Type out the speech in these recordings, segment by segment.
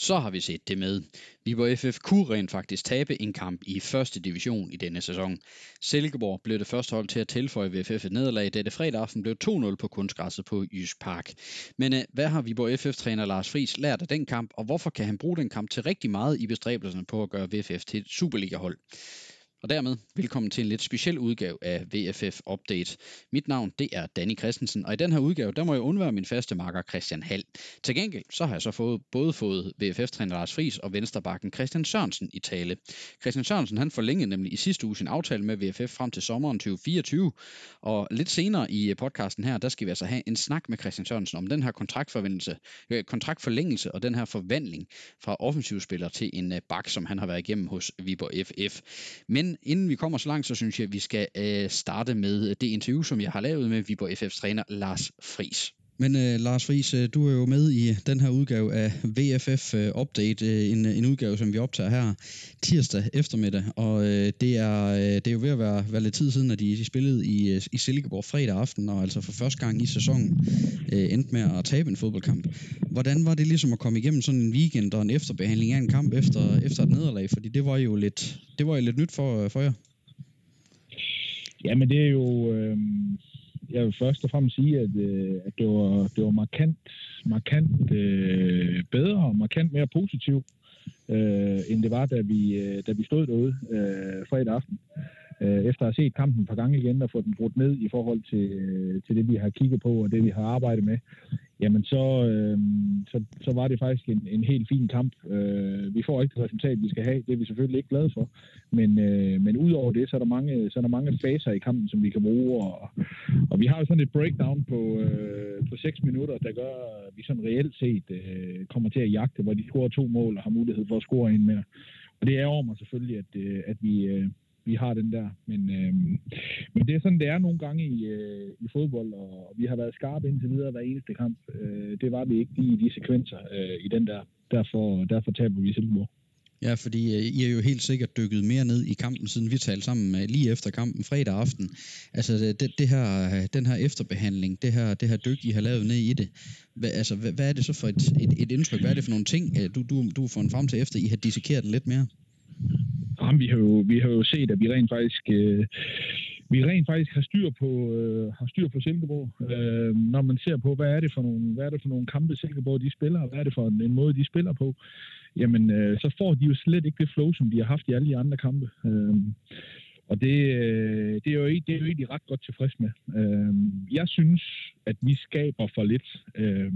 så har vi set det med. Viborg FF kunne rent faktisk tabe en kamp i første division i denne sæson. Silkeborg blev det første hold til at tilføje VFF et nederlag, da det fredag aften blev 2-0 på kunstgræsset på Jysk Park. Men øh, hvad har Viborg FF-træner Lars Friis lært af den kamp, og hvorfor kan han bruge den kamp til rigtig meget i bestræbelserne på at gøre VFF til et Superliga-hold? Og dermed velkommen til en lidt speciel udgave af VFF Update. Mit navn det er Danny Christensen, og i den her udgave der må jeg undvære min faste makker Christian Hall. Til gengæld så har jeg så fået, både fået VFF-træner Lars Friis og vensterbakken Christian Sørensen i tale. Christian Sørensen han forlængede nemlig i sidste uge sin aftale med VFF frem til sommeren 2024, og lidt senere i podcasten her, der skal vi altså have en snak med Christian Sørensen om den her kontraktforvendelse, øh, kontraktforlængelse og den her forvandling fra offensivspiller til en øh, bak, som han har været igennem hos Viborg FF. Men inden vi kommer så langt, så synes jeg, at vi skal øh, starte med det interview, som jeg har lavet med Viborg FF's træner Lars Fris. Men uh, Lars Friis, øh, du er jo med i den her udgave af VFF øh, Update, en, en udgave, som vi optager her tirsdag eftermiddag, og uh, det, er, uh, det er jo ved at være, være lidt tid siden, at de, de spillede i, i Silkeborg fredag aften, og altså for første gang i sæsonen uh, endte med at tabe en fodboldkamp. Hvordan var det ligesom at komme igennem sådan en weekend og en efterbehandling af en kamp efter, efter et nederlag? Fordi det var jo lidt, det var jo lidt nyt for, for jer. Jamen det er jo... Øh jeg vil først og fremmest sige, at, øh, at det, var, det var markant, markant øh, bedre og markant mere positivt, øh, end det var, da vi, øh, da vi stod derude øh, fredag aften. Øh, efter at have set kampen på gang gange igen og få den brudt ned i forhold til, øh, til det, vi har kigget på og det, vi har arbejdet med, jamen så, øh, så, så var det faktisk en, en helt fin kamp. Øh, vi får ikke det resultat, vi skal have. Det er vi selvfølgelig ikke glade for. Men, øh, men udover det, så er, der mange, så er der mange faser i kampen, som vi kan bruge. Og, og vi har jo sådan et breakdown på, øh, på 6 minutter, der gør, at vi sådan reelt set øh, kommer til at jagte, hvor de scorer to mål og har mulighed for at score en mere. Og det er over mig selvfølgelig, at, øh, at vi, øh, vi har den der. Men, øh, men det er sådan, det er nogle gange i, øh, i fodbold, og vi har været skarpe indtil videre hver eneste kamp. Øh, det var vi ikke i de sekvenser øh, i den der. Derfor, derfor taber vi Silkeborg. Ja, fordi øh, I er jo helt sikkert dykket mere ned i kampen, siden vi talte sammen øh, lige efter kampen fredag aften. Altså øh, det, det her, øh, den her efterbehandling, det her, det her dyk, I har lavet ned i det. Hva, altså, hvad, hvad er det så for et, et, et indtryk? Hvad er det for nogle ting, øh, du, du, du får frem til, efter I har dissekeret den lidt mere? Ham, vi, har jo, vi har jo set, at vi rent faktisk... Øh, vi rent faktisk har styr på øh, har styr på Silkeborg. Øh, når man ser på, hvad er det for nogle hvad er det for nogle kampe Silkeborg de spiller, og hvad er det for en, en måde de spiller på, jamen øh, så får de jo slet ikke det flow, som de har haft i alle de andre kampe. Øh, og det, øh, det, er jo, det er jo egentlig ret godt tilfreds med. Øh, jeg synes, at vi skaber for lidt. Øh,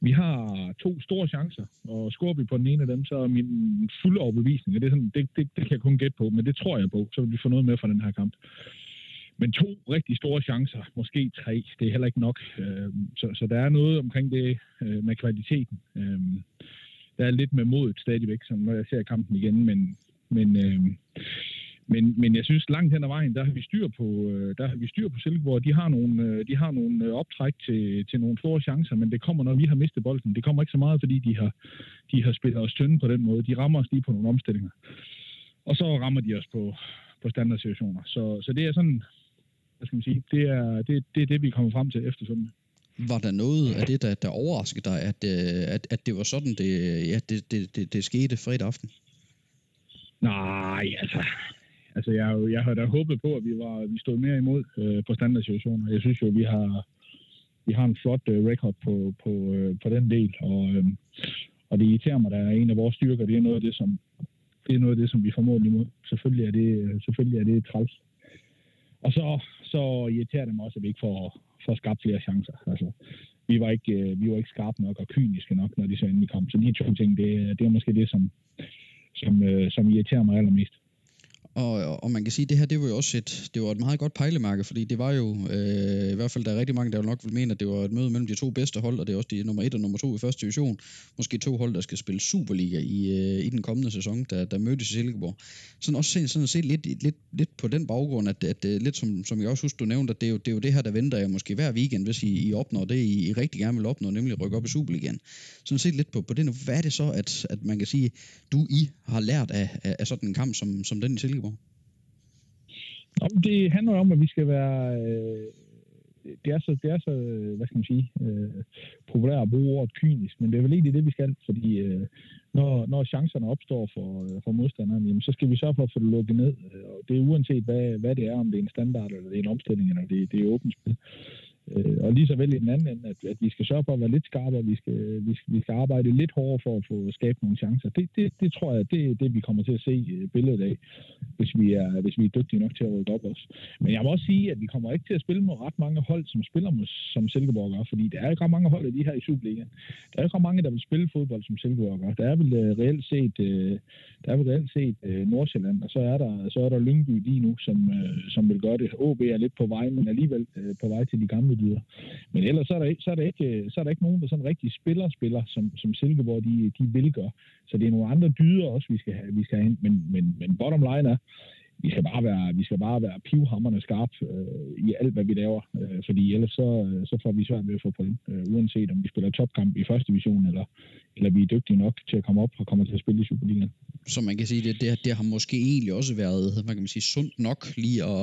vi har to store chancer, og scorer vi på den ene af dem, så er min fulde overbevisning, og det, er sådan, det, det, det kan jeg kun gætte på, men det tror jeg på, så vil vi få noget med fra den her kamp. Men to rigtig store chancer, måske tre, det er heller ikke nok. Øhm, så, så der er noget omkring det øh, med kvaliteten. Øhm, der er lidt med modet stadigvæk, som når jeg ser kampen igen, men, men øhm, men, men jeg synes, langt hen ad vejen, der har vi styr på, øh, der har vi styr på Silkeborg. De har nogle, øh, de har nogle øh, optræk til, til nogle store chancer, men det kommer, når vi har mistet bolden. Det kommer ikke så meget, fordi de har, de har spillet os tynde på den måde. De rammer os lige på nogle omstillinger. Og så rammer de os på, på standardsituationer. Så, så det er sådan, hvad skal man sige, det er det, det, er det vi kommer frem til efter sådan. Var der noget af det, der, der overraskede dig, at, at, at det var sådan, det, ja, det, det, det, det skete fredag aften? Nej, altså, altså jeg, jeg havde da håbet på, at vi, var, vi stod mere imod øh, på standardsituationer. Jeg synes jo, vi har, vi har en flot øh, record på, på, øh, på den del, og, øh, og det irriterer mig, der er en af vores styrker, det er noget af det, som, det er noget af det, som vi formår imod. Selvfølgelig er det, selvfølgelig er det træls. Og så, så irriterer det mig også, at vi ikke får, får skabt flere chancer. Altså, vi var ikke, øh, vi var ikke skarpe nok og kyniske nok, når de så endelig kom. Så de to ting, det, det er måske det, som, som, øh, som irriterer mig allermest. Og, og man kan sige, at det her det var jo også et, det var et meget godt pejlemærke, fordi det var jo, øh, i hvert fald der er rigtig mange, der nok vil mene, at det var et møde mellem de to bedste hold, og det er også de nummer et og nummer to i første division. Måske to hold, der skal spille Superliga i, øh, i den kommende sæson, der, der mødtes i Silkeborg. Sådan også se, sådan set lidt, lidt, lidt på den baggrund, at, at, at lidt som, som jeg også husker, du nævnte, at det er, jo, det er jo det her, der venter jeg måske hver weekend, hvis I, I opnår det, I, I rigtig gerne vil opnå, nemlig rykke op i Superligaen. Sådan set lidt på, på det nu. Hvad er det så, at, at man kan sige, du I har lært af, af, af sådan en kamp som, som den i Silkeborg? Det handler om, at vi skal være... Øh, det, er så, det er så, øh, hvad skal man sige, øh, populært at bruge ordet kynisk, men det er vel egentlig det, vi skal, fordi øh, når, når chancerne opstår for, øh, for modstanderen, jamen, så skal vi sørge for at få det lukket ned. Øh, og det er uanset, hvad, hvad det er, om det er en standard, eller det er en omstilling, eller det, det er åbent spil. Øh, og lige så vel i den anden ende, at, at vi skal sørge for at være lidt skarpere, vi skal, vi skal, vi skal arbejde lidt hårdere for at få skabt nogle chancer. Det, det, det tror jeg, det er det, vi kommer til at se øh, billedet af, hvis vi, er, hvis vi er dygtige nok til at rykke op os. Men jeg må også sige, at vi kommer ikke til at spille med ret mange hold, som spiller med, som Silkeborg gør, fordi der er ikke ret mange hold af de her i Superligaen. Der er ikke ret mange, der vil spille fodbold, som Silkeborg gør. Der er vel uh, reelt set, uh, der er vel reelt set uh, Nordsjælland, og så er der, så er der Lyngby lige nu, som, uh, som vil gøre det. OB er lidt på vej, men alligevel uh, på vej til de gamle dyder. Men ellers så er, der ikke, så, er der ikke, så er der ikke nogen, der sådan rigtig spiller spiller, som, som Silkeborg de, de vil gøre. Så det er nogle andre dyder også, vi skal have, vi skal have ind. Men, men, men bottom line er, vi skal bare være, vi skal bare være pivhammerne skarp øh, i alt, hvad vi laver. Øh, fordi ellers så, øh, så får vi svært ved at få point, øh, uanset om vi spiller topkamp i første division, eller, eller vi er dygtige nok til at komme op og komme til at spille i Superligaen. Så man kan sige, det, det, det har måske egentlig også været, hvad kan man sige, sundt nok lige at,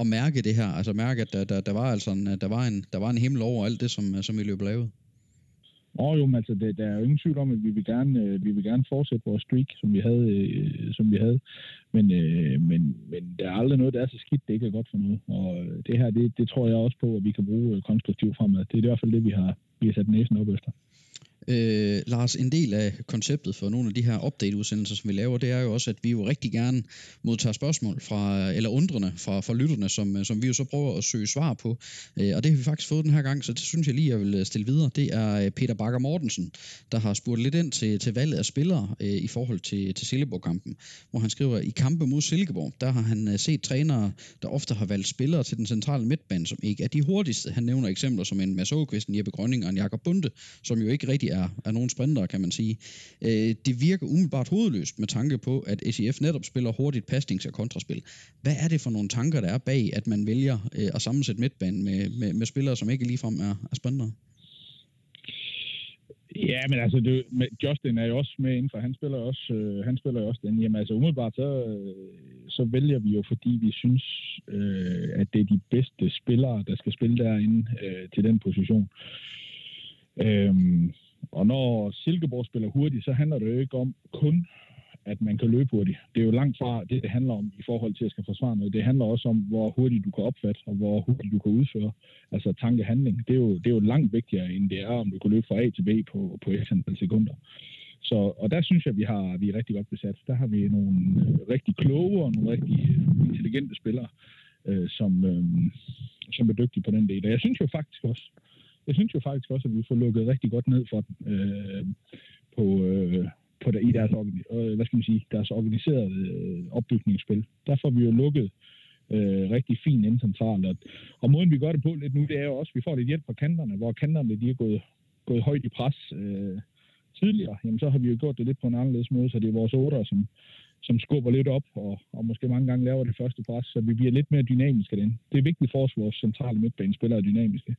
at mærke det her. Altså mærke, at der, der, der var altså en, der var en, der var en himmel over alt det, som, øh, som vi løb lavet. Nå jo, men altså, det, der er jo ingen tvivl om, at vi vil gerne, øh, vi vil gerne fortsætte vores streak, som vi havde. Øh, som vi havde. Men, øh, men, men der er aldrig noget, der er så skidt, det ikke er godt for noget. Og øh, det her, det, det tror jeg også på, at vi kan bruge øh, konstruktivt fremad. Det er i hvert fald det, vi har, vi har sat næsen op efter. Øh, Lars, en del af konceptet for nogle af de her update-udsendelser, som vi laver, det er jo også, at vi jo rigtig gerne modtager spørgsmål fra, eller undrende fra, fra lytterne, som, øh, som vi jo så prøver at søge svar på. Øh, og det har vi faktisk fået den her gang, så det synes jeg lige, jeg vil øh, stille videre. Det er øh, Peter Bakker Mortensen, der har spurgt lidt ind til, til valget af spillere øh, i forhold til, til Silkeborg-kampen, hvor han skriver, i kampe mod Silkeborg, der har han øh, set trænere, der ofte har valgt spillere til den centrale midtbane, som ikke er de hurtigste. Han nævner eksempler som en Mads Aukvist, Jeppe Grønning og en Jakob Bunde, som jo ikke rigtig er er, er nogle sprinter, kan man sige. Øh, det virker umiddelbart hovedløst med tanke på, at SIF netop spiller hurtigt pasnings- og kontraspil. Hvad er det for nogle tanker, der er bag, at man vælger øh, at sammensætte midtbanen med, med, med spillere, som ikke ligefrem er, er sprinter? Ja, men altså, det, Justin er jo også med inden for, han spiller også, øh, han spiller også den. Jamen altså, umiddelbart så, øh, så vælger vi jo, fordi vi synes, øh, at det er de bedste spillere, der skal spille derinde øh, til den position. Øhm, og når Silkeborg spiller hurtigt, så handler det jo ikke om kun, at man kan løbe hurtigt. Det er jo langt fra det, det handler om i forhold til at skal forsvare noget. Det handler også om, hvor hurtigt du kan opfatte, og hvor hurtigt du kan udføre. Altså tankehandling. Det er jo, det er jo langt vigtigere, end det er, om du kan løbe fra A til B på, på et antal sekunder. Så, og der synes jeg, vi har vi er rigtig godt besat. Der har vi nogle rigtig kloge og nogle rigtig intelligente spillere, øh, som, øh, som er dygtige på den del. Og jeg synes jo faktisk også, jeg synes jo faktisk også, at vi får lukket rigtig godt ned for den øh, på, øh, på der, i deres, øh, hvad skal man sige, deres organiserede øh, opbygningsspil. Der får vi jo lukket øh, rigtig fint ind centralt. Og, og måden, vi gør det på lidt nu, det er jo også, at vi får lidt hjælp fra kanterne, hvor kanterne de er gået, gået højt i pres øh, tidligere. Jamen, så har vi jo gjort det lidt på en anderledes måde, så det er vores otter, som, som skubber lidt op, og, og måske mange gange laver det første pres, så vi bliver lidt mere dynamiske derinde. Det er vigtigt for os, vores centrale midtbanespillere er dynamiske.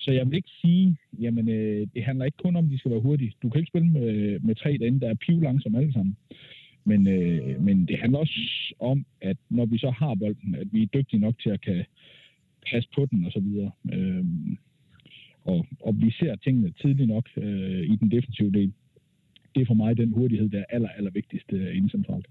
Så jeg vil ikke sige, jamen øh, det handler ikke kun om, at de skal være hurtige. Du kan ikke spille med, med tre derinde, der er piv langsomme alle sammen. Men, øh, men det handler også om, at når vi så har bolden, at vi er dygtige nok til at kan passe på den og så videre. Øh, og, og vi ser tingene tidligt nok øh, i den defensive del. Det er for mig den hurtighed, der er aller, aller vigtigst øh, inden centralt.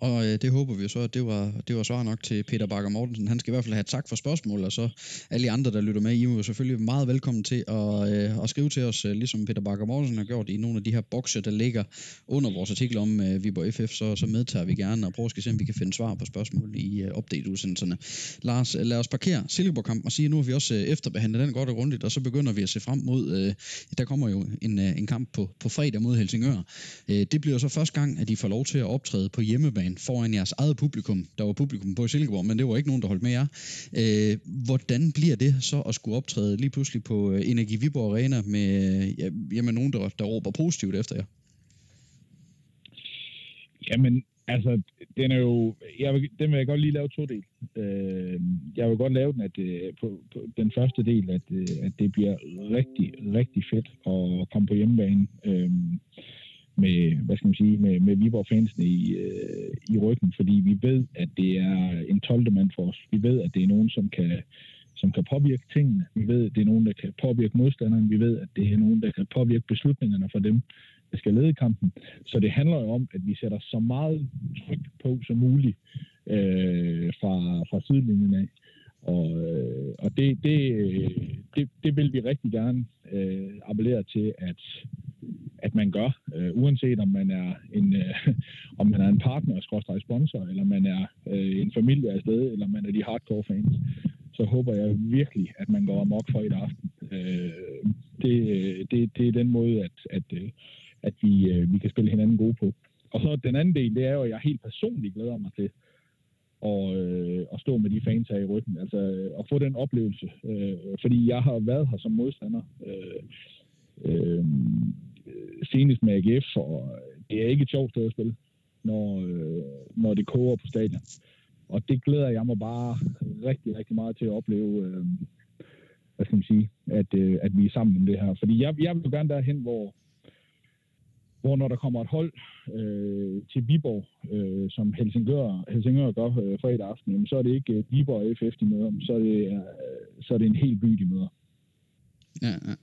Og øh, det håber vi så, at det var, det var svar nok til Peter Bakker Mortensen. Han skal i hvert fald have tak for spørgsmål, og så alle andre, der lytter med, I er jo selvfølgelig meget velkommen til at, øh, at skrive til os, øh, ligesom Peter Bakker Mortensen har gjort i nogle af de her bokse, der ligger under vores artikel om øh, Viborg FF, så, så medtager vi gerne og prøver at se, om vi kan finde svar på spørgsmål i øh, update-udsendelserne. Lars, øh, lad os parkere Silkeborg-kampen og sige, at nu har vi også øh, efterbehandlet den godt og grundigt, og så begynder vi at se frem mod, øh, der kommer jo en, øh, en kamp på, på fredag mod Helsingør. Øh, det bliver så første gang, at de får lov til at optræde på hjemmebane foran jeres eget publikum. Der var publikum på Silkeborg, men det var ikke nogen, der holdt med jer. Øh, hvordan bliver det så at skulle optræde lige pludselig på øh, Energi Viborg Arena med øh, ja, jamen, nogen, der, der råber positivt efter jer? Jamen, altså, den er jo, jeg vil, den vil jeg godt lige lave to del. Øh, jeg vil godt lave den, at øh, på, på den første del, at, at det bliver rigtig, rigtig fedt at komme på hjemmebane. Øh, med, hvad skal man sige, med, med Viborg fansene i, øh, i ryggen, fordi vi ved, at det er en 12. mand for os. Vi ved, at det er nogen, som kan, som kan påvirke tingene. Vi ved, at det er nogen, der kan påvirke modstanderen. Vi ved, at det er nogen, der kan påvirke beslutningerne for dem, der skal lede kampen. Så det handler jo om, at vi sætter så meget tryk på som muligt øh, fra, fra sidelinjen af. Og, øh, og det, det, det, det vil vi rigtig gerne øh, appellere til, at, at man gør, øh, uanset om man er en, øh, om man er en partner, skråstrej sponsor, eller man er øh, en familie af sted, eller man er de hardcore fans, så håber jeg virkelig, at man går amok for i aften. Øh, det, det, det er den måde, at, at, øh, at vi, øh, vi kan spille hinanden gode på. Og så den anden del, det er jo, at jeg helt personligt glæder mig til og, øh, og stå med de fans her i ryggen. Altså øh, at få den oplevelse. Øh, fordi jeg har været her som modstander. Øh, øh, senest med AGF, og det er ikke et sjovt sted at spille, når, øh, når det koger på stadion. Og det glæder jeg mig bare rigtig, rigtig meget til at opleve, øh, hvad skal man sige, at, øh, at vi er sammen om det her. Fordi jeg, jeg vil gerne derhen, hvor, hvor når der kommer et hold øh, til Viborg, øh, som Helsingør, Helsingør gør øh, fredag aften, jamen, så er det ikke øh, Viborg FF, de møder, så er det, øh, så er det en hel by, de møder. Ja, ja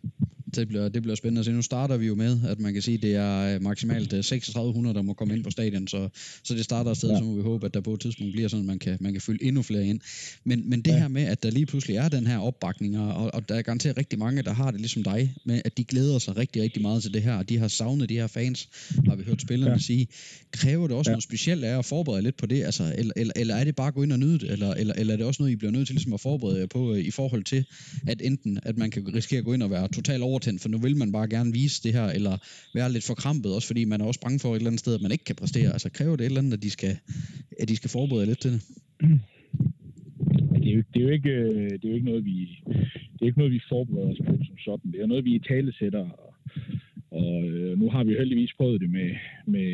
det bliver, det bliver spændende at se. Nu starter vi jo med, at man kan sige, at det er øh, maksimalt 3600, øh, der må komme ind på stadion, så, så det starter afsted, ja. så må vi håbe, at der på et tidspunkt bliver sådan, at man kan, man kan fylde endnu flere ind. Men, men det ja. her med, at der lige pludselig er den her opbakning, og, og der er garanteret rigtig mange, der har det ligesom dig, med at de glæder sig rigtig, rigtig meget til det her, og de har savnet de her fans, har vi hørt spillerne ja. sige. Kræver det også ja. noget specielt af at forberede lidt på det, altså, eller, eller, eller er det bare at gå ind og nyde det, eller, eller, eller er det også noget, I bliver nødt til ligesom at forberede jer på, øh, i forhold til, at enten, at man kan risikere at gå ind og være totalt overtændt, for nu vil man bare gerne vise det her, eller være lidt forkrampet, også fordi man er også bange for et eller andet sted, at man ikke kan præstere. Altså kræver det et eller andet, at de skal, at de skal forberede lidt til det? Det er, jo, det, er jo ikke, det er jo ikke noget, vi, det er ikke noget, vi forbereder os på som sådan. Det er noget, vi i tale sætter. Og, og øh, nu har vi heldigvis prøvet det med, med,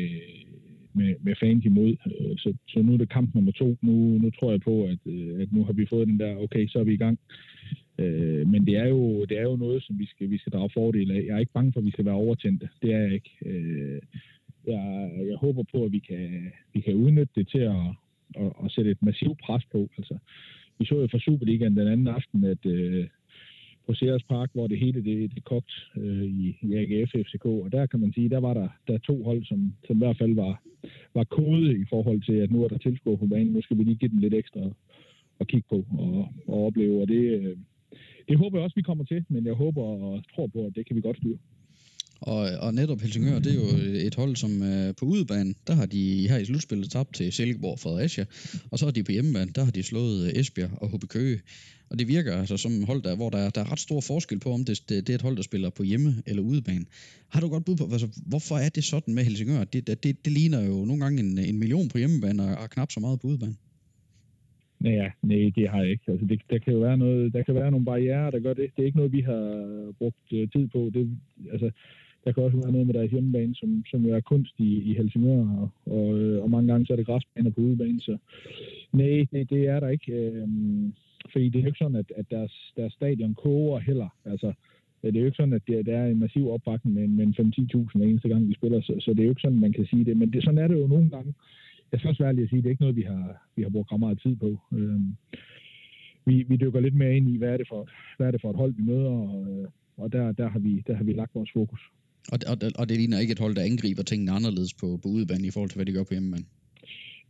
med, med fans imod. Øh, så, så nu er det kamp nummer to. Nu, nu tror jeg på, at, øh, at nu har vi fået den der, okay, så er vi i gang. Øh, men det er, jo, det er jo noget, som vi skal, vi skal drage fordel af. Jeg er ikke bange for, at vi skal være overtændte. Det er jeg ikke. Øh, jeg, jeg håber på, at vi kan, vi kan udnytte det til at, at, at sætte et massivt pres på. Altså, vi så jo fra Superligaen den anden aften, at øh, på Sears Park, hvor det hele det, det kogt øh, i, i AGF FCK, og der kan man sige, der var der, der to hold, som, som i hvert fald var, var kode i forhold til, at nu er der tilskuer på banen, nu skal vi lige give dem lidt ekstra at kigge på og, og opleve, og det, øh, det håber jeg også, vi kommer til, men jeg håber og tror på, at det kan vi godt styre. Og, og netop Helsingør, det er jo et hold, som øh, på udebane, der har de her i slutspillet tabt til Silkeborg og Fredericia, og så har de på hjemmebane, der har de slået øh, Esbjerg og HB Køge. Og det virker altså som et hold, der, hvor der, der er ret stor forskel på, om det, det, det er et hold, der spiller på hjemme- eller udebane. Har du godt bud på, altså, hvorfor er det sådan med Helsingør? Det, det, det ligner jo nogle gange en, en million på hjemmebane og, og knap så meget på udebane. Nej, ja, nej, det har jeg ikke. Altså, det, der kan jo være noget, der kan være nogle barriere, der gør det. Det er ikke noget, vi har brugt øh, tid på. Det, altså, der kan også være noget med deres hjemmebane, som, som er kunst i, i Helsingør, og, og, øh, og mange gange så er det græsbaner på udebane. Så nej, det, det er der ikke. Øhm, fordi det er jo ikke sådan, at, at deres, deres stadion koger heller. Altså, det er jo ikke sådan, at det, der er en massiv opbakning med, med 5-10.000 eneste gang, vi spiller, så, så det er jo ikke sådan, man kan sige det. Men det, sådan er det jo nogle gange jeg skal også være ærlig at sige, at det er ikke noget, vi har, vi har brugt ret meget tid på. Øh, vi, vi dykker lidt mere ind i, hvad er det for, hvad er det for et hold, vi møder, og, og der, der, har vi, der har vi lagt vores fokus. Og, og, og det ligner ikke et hold, der angriber tingene anderledes på, på udebane i forhold til, hvad de gør på hjemmebane?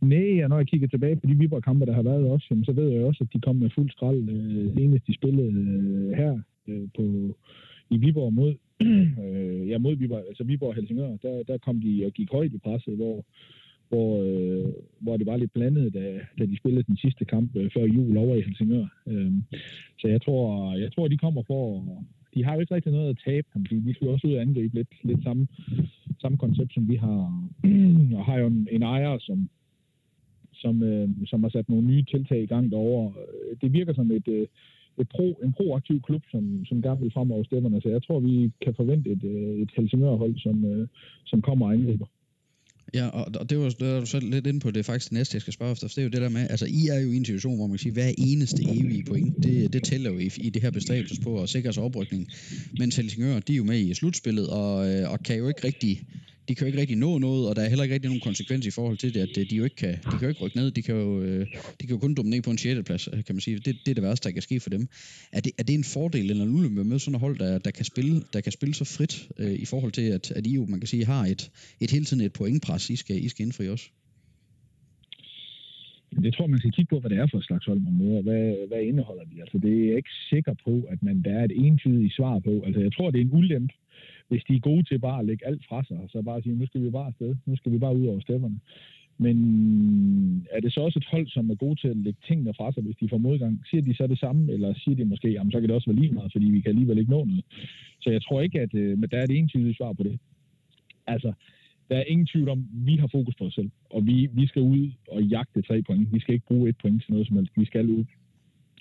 Nej, og når jeg kigger tilbage på de Viborg-kampe, der har været også, jamen, så ved jeg også, at de kom med fuld skrald. Øh, senest de spillede øh, her øh, på, i Viborg mod, øh, ja, mod Viborg, altså Viborg og Helsingør, der, der kom de og gik højt i presset, hvor, hvor, øh, hvor det var lidt blandet, da, da de spillede den sidste kamp øh, før jul over i Helsingør. Øh, så jeg tror, jeg tror, de kommer for... De har jo ikke rigtig noget at tabe, fordi de skal også ud og angribe lidt, lidt samme, samme koncept, som vi har. og har jo en, en ejer, som, som, øh, som har sat nogle nye tiltag i gang derovre. Det virker som et, øh, et pro, en proaktiv klub, som, som gerne vil fremover stemmerne. Så altså, jeg tror, vi kan forvente et, øh, et Helsingør-hold, som, øh, som kommer og angriber. Ja, og, og det var det du så lidt inde på det er faktisk det næste, jeg skal spørge efter. Det er jo det der med, altså I er jo i en situation, hvor man kan sige, hver eneste evige point, det, det tæller jo i, i det her bestræbelses på at sikre sig oprykning. Men Helsingør, de er jo med i slutspillet, og, øh, og kan jo ikke rigtig, de kan jo ikke rigtig nå noget, og der er heller ikke rigtig nogen konsekvens i forhold til det, at øh, de jo ikke kan, de kan jo ikke rykke ned, de kan jo, øh, de kan jo kun ned på en 6. plads, øh, kan man sige. Det, det er det værste, der kan ske for dem. Er det, er det en fordel eller en ulempe med sådan et hold, der, der, kan spille, der kan spille så frit øh, i forhold til, at, at I jo, man kan sige, har et, et hele tiden et pointpres, I skal, I skal indfri også? Det tror man skal kigge på, hvad det er for et slags hold, man møder. Hvad, hvad indeholder de? Altså, det er jeg ikke sikker på, at man, der er et entydigt svar på. Altså, jeg tror, det er en ulempe, hvis de er gode til bare at lægge alt fra sig, og så bare sige, nu skal vi bare afsted, nu skal vi bare ud over stepperne. Men er det så også et hold, som er gode til at lægge tingene fra sig, hvis de får modgang? Siger de så det samme, eller siger de måske, jamen så kan det også være lige meget, fordi vi kan alligevel ikke nå noget. Så jeg tror ikke, at øh, men der er et entydigt svar på det. Altså, der er ingen tvivl om, at vi har fokus på os selv, og vi, vi skal ud og jagte tre point. Vi skal ikke bruge et point til noget som helst. Vi skal ud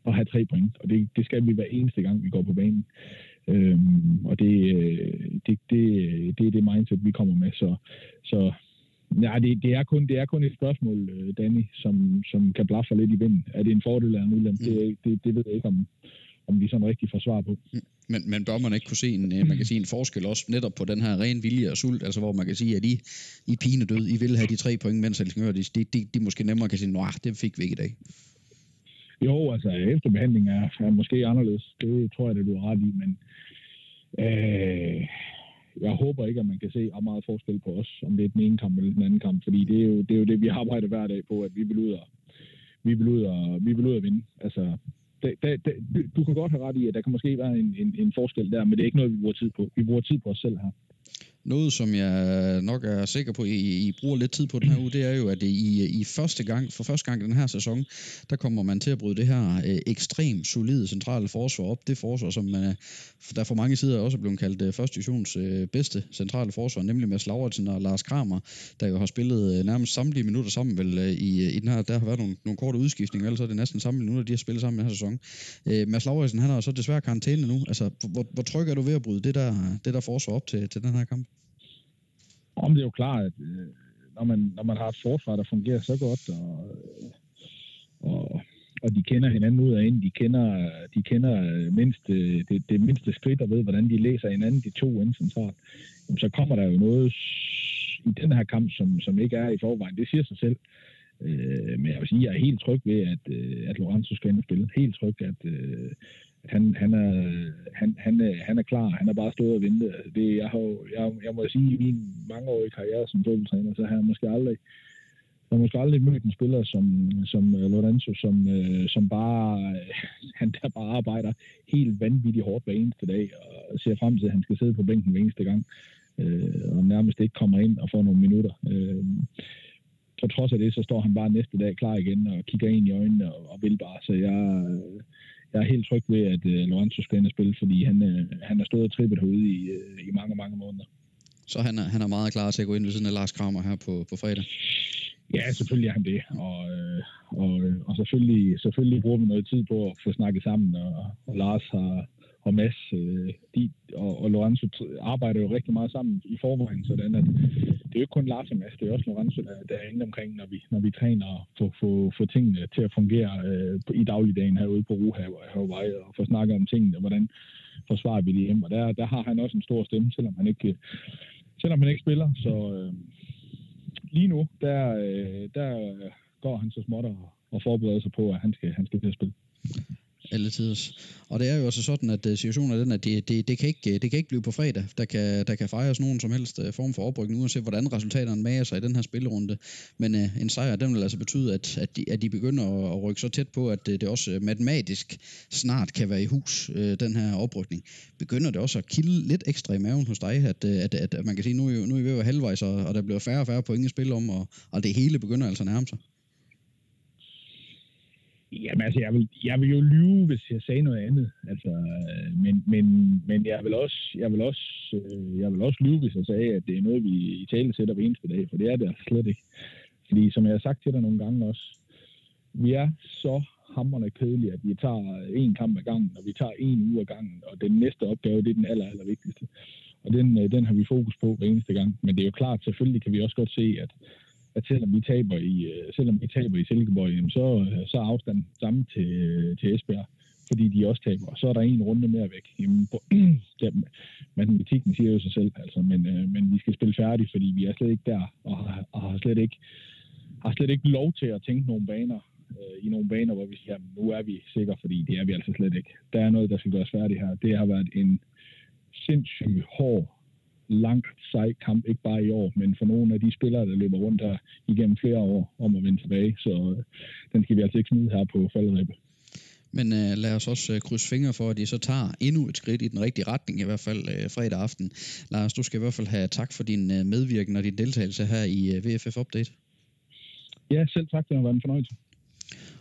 og have tre point, og det, det skal vi hver eneste gang, vi går på banen. Øhm, og det, øh, det, det, det er det mindset, vi kommer med. Så, så ja, det, det, er kun, det er kun et spørgsmål, øh, Danny, som, som kan blaffe lidt i vinden. Er det en fordel eller en ulempe? Mm. Det, det, det ved jeg ikke, om, om vi sådan rigtig får svar på. Mm. Men, men bør man ikke kunne se en, øh, man kan sige en forskel også netop på den her ren vilje og sult, altså hvor man kan sige, at I, I pine død, I vil have de tre point, mens Helsingør, de, de, de, de måske nemmere kan sige, nej, det fik vi ikke i dag. Jo, altså efterbehandling er, er måske anderledes. Det tror jeg, det du har ret i, men øh, jeg håber ikke, at man kan se meget forskel på os, om det er den ene kamp eller den anden kamp, fordi det er jo det, er jo det vi arbejder hver dag på, at vi vil ud og, vi vil ud og, vi vil ud og vinde. Altså, det, da, det, du kan godt have ret i, at der kan måske være en, en, en forskel der, men det er ikke noget, vi bruger tid på. Vi bruger tid på os selv her. Noget, som jeg nok er sikker på, I, I bruger lidt tid på den her uge, det er jo, at I, I første gang, for første gang i den her sæson, der kommer man til at bryde det her øh, ekstremt solide centrale forsvar op. Det forsvar, som man, der for mange sider også er blevet kaldt øh, første divisions øh, bedste centrale forsvar, nemlig med Lauritsen og Lars Kramer, der jo har spillet øh, nærmest samtlige minutter sammen vel, øh, i, øh, i den her. Der har været nogle, nogle korte udskiftninger, ellers er det næsten samme minutter, de har spillet sammen i den her sæson. Øh, Mads Lauritsen, han har så desværre karantæne nu. Altså, hvor, hvor tryg er du ved at bryde det der, det der forsvar op til, til den her kamp? Om det er jo klart, at øh, når, man, når man har et forsvar, der fungerer så godt, og, øh, og, og de kender hinanden ud af ind, de kender, de kender øh, mindst, øh, det, det mindste skridt og ved, hvordan de læser hinanden, de to ind centralt, så kommer der jo noget i den her kamp, som, som ikke er i forvejen. Det siger sig selv. Øh, men jeg vil sige, at jeg er helt tryg ved, at, at Lorenzo skal ind og spille. Helt tryg, at, han, han, er, han, han, er, han er klar. Han er bare stået og ventet. Det, jeg, har, jeg, jeg må sige, i min mangeårige karriere som fodboldtræner, så har jeg måske aldrig, jeg har måske aldrig mødt en spiller som, som øh, Lorenzo, som, øh, som bare, han der bare arbejder helt vanvittigt hårdt hver eneste dag, og ser frem til, at han skal sidde på bænken hver eneste gang, øh, og nærmest ikke kommer ind og får nogle minutter. Øh, på trods af det, så står han bare næste dag klar igen og kigger ind i øjnene og, og vil bare. Så jeg, jeg er helt tryg ved, at uh, Lorenzo skal ind og spille, fordi han, uh, han har stået og trippet herude i, uh, i mange, mange måneder. Så han er, han er meget klar til at gå ind ved siden af Lars Kramer her på, på fredag? Ja, selvfølgelig er han det. Og, og, og selvfølgelig, selvfølgelig bruger vi noget tid på at få snakket sammen, og, og Lars har, og Mads øh, de, og, og Lorenzo arbejder jo rigtig meget sammen i forvejen, sådan at det er jo ikke kun Lars og Mads, det er også Lorenzo, der, der er inde omkring, når vi, når vi træner og få, få, tingene til at fungere øh, i dagligdagen herude på Ruhav og få snakket om tingene, og hvordan forsvarer vi det hjem. Og der, der har han også en stor stemme, selvom han ikke, selvom han ikke spiller. Så øh, lige nu, der, øh, der går han så småt og, og forbereder sig på, at han skal, han skal til at spille alle tiders. Og det er jo også sådan, at øh, situationen er den, at det, det, det, kan ikke, det kan ikke blive på fredag. Der kan, der kan fejres nogen som helst øh, form for oprykning, uanset hvordan resultaterne mager sig i den her spillerunde. Men øh, en sejr, den vil altså betyde, at, at, de, at de begynder at, at rykke så tæt på, at det, det også matematisk snart kan være i hus, øh, den her oprykning. Begynder det også at kilde lidt ekstra i maven hos dig, at, at, at, at man kan sige, nu, nu er I ved at være halvvejs, og, og der bliver færre og færre point i spil om, og, og det hele begynder altså at nærme sig? Jamen altså, jeg vil, jeg vil jo lyve, hvis jeg sagde noget andet. Altså, øh, men, men, men jeg vil også, jeg vil også, øh, jeg vil også lyve, hvis jeg sagde, at det er noget, vi i tale sætter hver eneste dag, for det er det altså slet ikke. Fordi som jeg har sagt til dig nogle gange også, vi er så hammerne kedelige, at vi tager en kamp ad gangen, og vi tager en uge ad gangen, og den næste opgave, det er den aller, aller vigtigste. Og den, øh, den har vi fokus på hver eneste gang. Men det er jo klart, selvfølgelig kan vi også godt se, at at selvom vi taber i, øh, selvom vi taber i Silkeborg, jamen så, øh, så er afstanden samme til, øh, til Esbjerg. fordi de også taber. Og så er der en runde mere væk. Jamen, ja, matematikken siger jo sig selv, altså, men, men vi skal spille færdigt, fordi vi er slet ikke der, og har, og har slet ikke har slet ikke lov til at tænke nogle baner, øh, i nogle baner, hvor vi siger, jamen, nu er vi sikre, fordi det er vi altså slet ikke. Der er noget, der skal gøres færdigt her. Det har været en sindssygt hård, lang, sej kamp, ikke bare i år, men for nogle af de spillere, der løber rundt her igennem flere år om at vende tilbage. Så øh, den skal vi altså ikke smide her på faldrebet. Men øh, lad os også øh, krydse fingre for, at de så tager endnu et skridt i den rigtige retning, i hvert fald øh, fredag aften. Lars, du skal i hvert fald have tak for din øh, medvirken og din deltagelse her i øh, VFF Update. Ja, selv tak. Det har været en fornøjelse.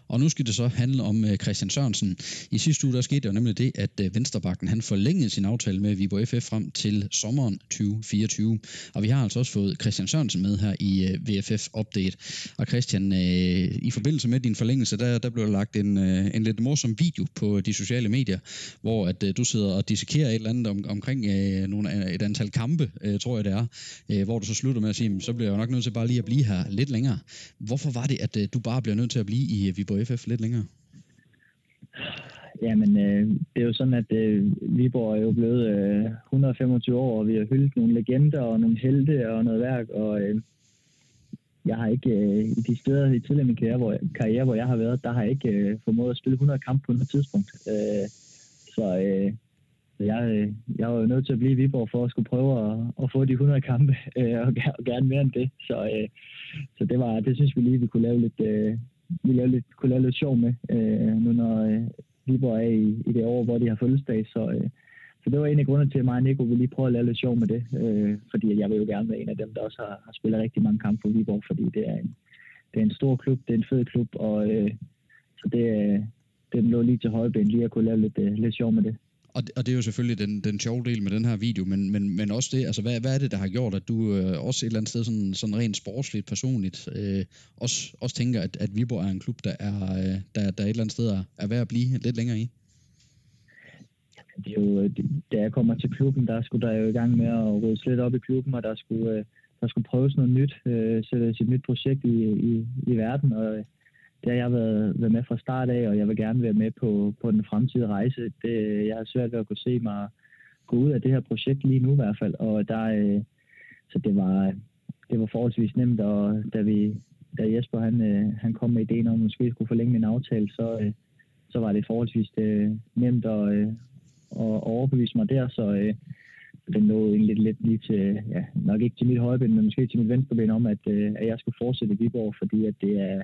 Og nu skal det så handle om øh, Christian Sørensen. I sidste uge der skete jo nemlig det, at øh, Venstrebakken han forlængede sin aftale med Viborg FF frem til sommeren 2024. Og vi har altså også fået Christian Sørensen med her i øh, VFF Update. Og Christian, øh, i forbindelse med din forlængelse, der, der blev der lagt en, øh, en lidt morsom video på de sociale medier, hvor at øh, du sidder og dissekerer et eller andet om, omkring nogle, et antal kampe, tror jeg det er, hvor du så slutter med at sige, så bliver jeg jo nok nødt til bare lige at blive her lidt længere. Hvorfor var det, at du bare bliver nødt til at blive i Viborg FF lidt længere? Jamen, øh, det er jo sådan, at øh, Viborg er jo blevet øh, 125 år, og vi har hyldet nogle legender og nogle helte og noget værk, og øh, jeg har ikke, øh, i de steder i tidligere min karriere hvor, karriere, hvor jeg har været, der har jeg ikke øh, formået at spille 100 kampe på noget tidspunkt. Øh, så øh, jeg, øh, jeg var jo nødt til at blive i Viborg for at skulle prøve at, at få de 100 kampe, øh, og, og gerne mere end det. Så, øh, så det, var, det synes vi lige, vi kunne lave lidt, øh, vi lave lidt, kunne lave lidt sjov med, øh, nu når øh, Viborg er i, i det år, hvor de har fødselsdag. Så, øh, så det var en af grundene til, at mig og Nico ville lige prøve at lave lidt sjov med det. Øh, fordi jeg vil jo gerne være en af dem, der også har, har spillet rigtig mange kampe for Viborg, fordi det er en, det er en stor klub, det er en fed klub, og øh, så det, øh, det lå lige til højben lige at kunne lave lidt, øh, lidt sjov med det. Og, og det er jo selvfølgelig den, den sjove del med den her video, men, men, men også det, altså hvad, hvad er det, der har gjort, at du øh, også et eller andet sted sådan, sådan rent sportsligt, personligt, øh, også, også tænker, at, at Viborg er en klub, der er, øh, der, der et eller andet sted er, er værd at blive lidt længere i? Det er jo, øh, da jeg kommer til klubben, der skulle der jo i gang med at rydde lidt op i klubben, og der skulle, øh, der skulle prøves noget nyt, øh, sætte et nyt projekt i, i, i verden, og det har jeg været, været med fra start af, og jeg vil gerne være med på, på den fremtidige rejse. Det, jeg har svært ved at kunne se mig gå ud af det her projekt lige nu i hvert fald, og der, øh, så det var, det var forholdsvis nemt, og da, vi, da Jesper han, øh, han kom med ideen om, at måske skulle forlænge min aftale, så, øh, så var det forholdsvis øh, nemt at, øh, at overbevise mig der, så øh, den lå egentlig lidt, lidt lige til, ja, nok ikke til mit højben, men måske til mit venstreben om, at, at jeg skulle fortsætte i Viborg, fordi at det er,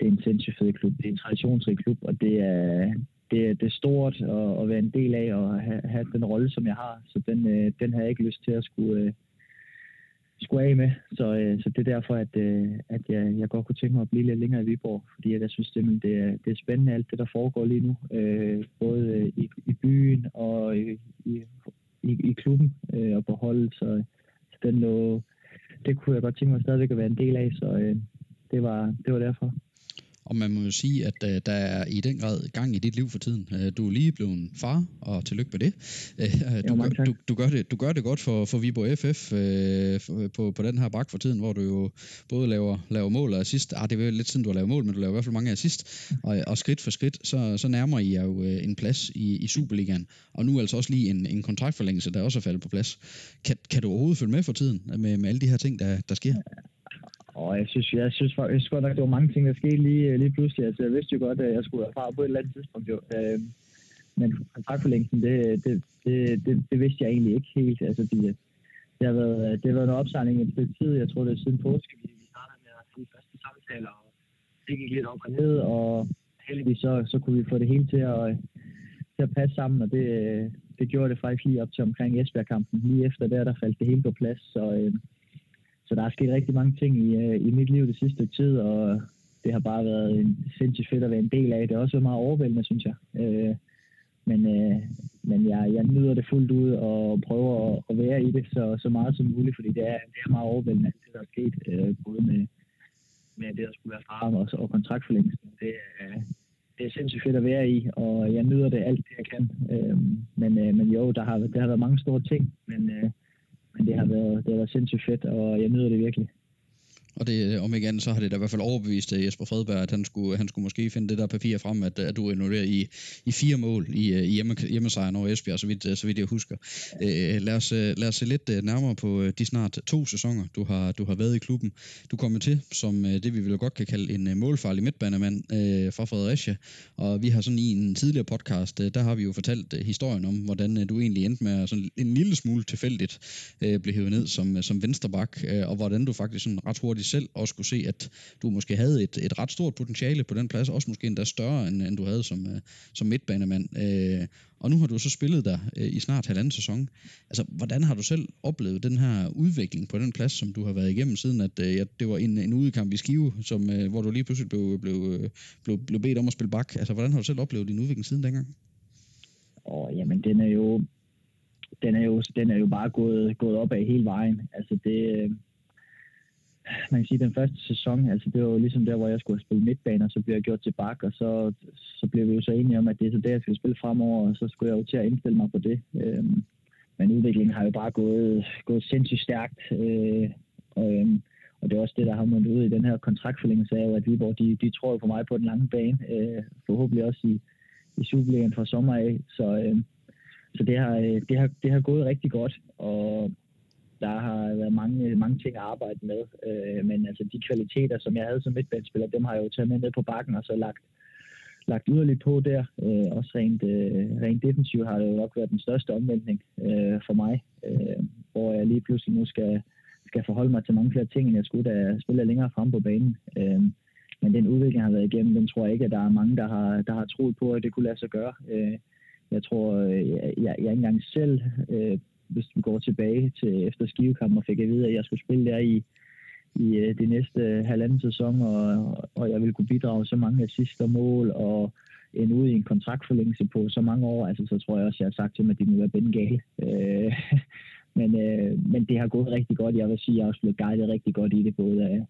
det er en sindssygt fed klub. Det er en traditionsrig klub, og det er, det er, det er stort at, at være en del af og have, have den rolle, som jeg har. Så den, øh, den har jeg ikke lyst til at skulle, øh, skulle af med. Så, øh, så det er derfor, at, øh, at jeg, jeg godt kunne tænke mig at blive lidt længere i Viborg, fordi jeg synes simpelthen, det er, det er spændende alt det, der foregår lige nu. Øh, både øh, i, i byen og i, i, i klubben og på holdet. Så, så den lå, det kunne jeg godt tænke mig stadigvæk at være en del af, så det var, det var derfor. Og man må jo sige, at uh, der er i den grad gang i dit liv for tiden. Uh, du er lige blevet far, og tillykke med det. Uh, du, gør, du, du, gør det. Du gør det godt for, for Viborg FF uh, på, på den her bak for tiden, hvor du jo både laver, laver mål og assist. Ah, det er jo lidt siden, du har lavet mål, men du laver i hvert fald mange assist. Og, og skridt for skridt, så, så nærmer I jo uh, en plads i, i Superligaen. Og nu altså også lige en, en kontraktforlængelse, der også er faldet på plads. Kan, kan du overhovedet følge med for tiden med, med alle de her ting, der, der sker? Og jeg synes, jeg synes faktisk godt nok, der var mange ting, der skete lige, øh, lige pludselig. Altså, jeg vidste jo godt, at jeg skulle erfare på et eller andet tidspunkt. Jo. Øh, men kontraktforlængelsen, det, det, det, det, det, vidste jeg egentlig ikke helt. Altså, de, det, har været, øh, det har været en opsamling i et stykke tid. Jeg tror, det er siden påske, vi, vi startede med at have de første samtaler. Og det gik lidt op og ned, og heldigvis så, så kunne vi få det hele til at, øh, til at passe sammen. Og det, det gjorde det faktisk lige op til omkring Esbjerg-kampen. Lige efter der, der faldt det hele på plads. Så, øh, så der er sket rigtig mange ting i, øh, i mit liv det sidste tid, og det har bare været en sindssygt fedt at være en del af. Det har også været meget overvældende, synes jeg. Øh, men øh, men jeg, jeg nyder det fuldt ud og prøver at, at være i det så, så meget som muligt, fordi det er, det er meget overvældende, det der er sket, øh, både med, med det, der skulle være far og, og kontraktforlængelsen. Det er, det er sindssygt fedt at være i, og jeg nyder det alt det, jeg kan. Øh, men, øh, men jo, der har, der har været mange store ting, men øh, men det har været, det har været sindssygt fedt, og jeg nyder det virkelig og det, om ikke andet, så har det da i hvert fald overbevist øh, Jesper Fredberg, at han skulle, han skulle måske finde det der papir frem, at, at du er involveret i, i fire mål i, øh, i hjemme, hjemmesejren over Esbjerg, så vidt, øh, så vidt jeg husker. Øh, lad, os, lad os se lidt nærmere på de snart to sæsoner, du har, du har været i klubben. Du kommer til som det, vi vil godt kan kalde en målfarlig midtbanemand øh, fra Fredericia, og vi har sådan i en tidligere podcast, der har vi jo fortalt historien om, hvordan du egentlig endte med sådan en lille smule tilfældigt øh, blive hævet ned som, som vensterbak, øh, og hvordan du faktisk sådan ret hurtigt selv også kunne se, at du måske havde et, et ret stort potentiale på den plads, også måske endda større, end, end du havde som, øh, som midtbanemand. Øh, og nu har du så spillet der øh, i snart halvanden sæson. Altså, hvordan har du selv oplevet den her udvikling på den plads, som du har været igennem, siden at øh, ja, det var en, en udekamp i Skive, som, øh, hvor du lige pludselig blev, blev, øh, blev, blev bedt om at spille bak. Altså, hvordan har du selv oplevet din udvikling siden dengang? Åh, oh, jamen, den er jo, den er jo, den er jo bare gået, gået op af hele vejen. Altså det, øh, man kan sige, den første sæson, altså det var jo ligesom der, hvor jeg skulle spille midtbaner, så blev jeg gjort til bak, og så, så blev vi jo så enige om, at det er så det, jeg skal spille fremover, og så skulle jeg jo til at indstille mig på det. Øhm, men udviklingen har jo bare gået, gået sindssygt stærkt, øh, og, øhm, og det er også det, der har mundet ud i den her kontraktforlængelse af, at Viborg, de, de tror jo på mig på den lange bane, øh, forhåbentlig også i, i Superligaen fra sommer af, så, øh, så det, har, øh, det, har, det har gået rigtig godt, og der har været mange, mange ting at arbejde med. Øh, men altså de kvaliteter, som jeg havde som midtbanespiller, dem har jeg jo taget med ned på bakken og så lagt, lagt yderligere på der. Øh, også rent, øh, rent defensivt har det jo nok været den største omvæltning øh, for mig, øh, hvor jeg lige pludselig nu skal, skal forholde mig til mange flere ting, end jeg skulle, da jeg spillede længere frem på banen. Øh, men den udvikling, jeg har været igennem, den tror jeg ikke, at der er mange, der har, der har troet på, at det kunne lade sig gøre. Øh, jeg tror, øh, jeg, jeg, jeg ikke engang selv øh, hvis vi går tilbage til efter skivekampen, og fik at vide, at jeg skulle spille der i, i øh, de det næste øh, halvanden sæson, og, og jeg ville kunne bidrage så mange assist og mål, og en ud i en kontraktforlængelse på så mange år, altså så tror jeg også, jeg har sagt til dem, at de må være bindegale. Øh, men, øh, men det har gået rigtig godt. Jeg vil sige, at jeg er også blevet guidet rigtig godt i det, både af,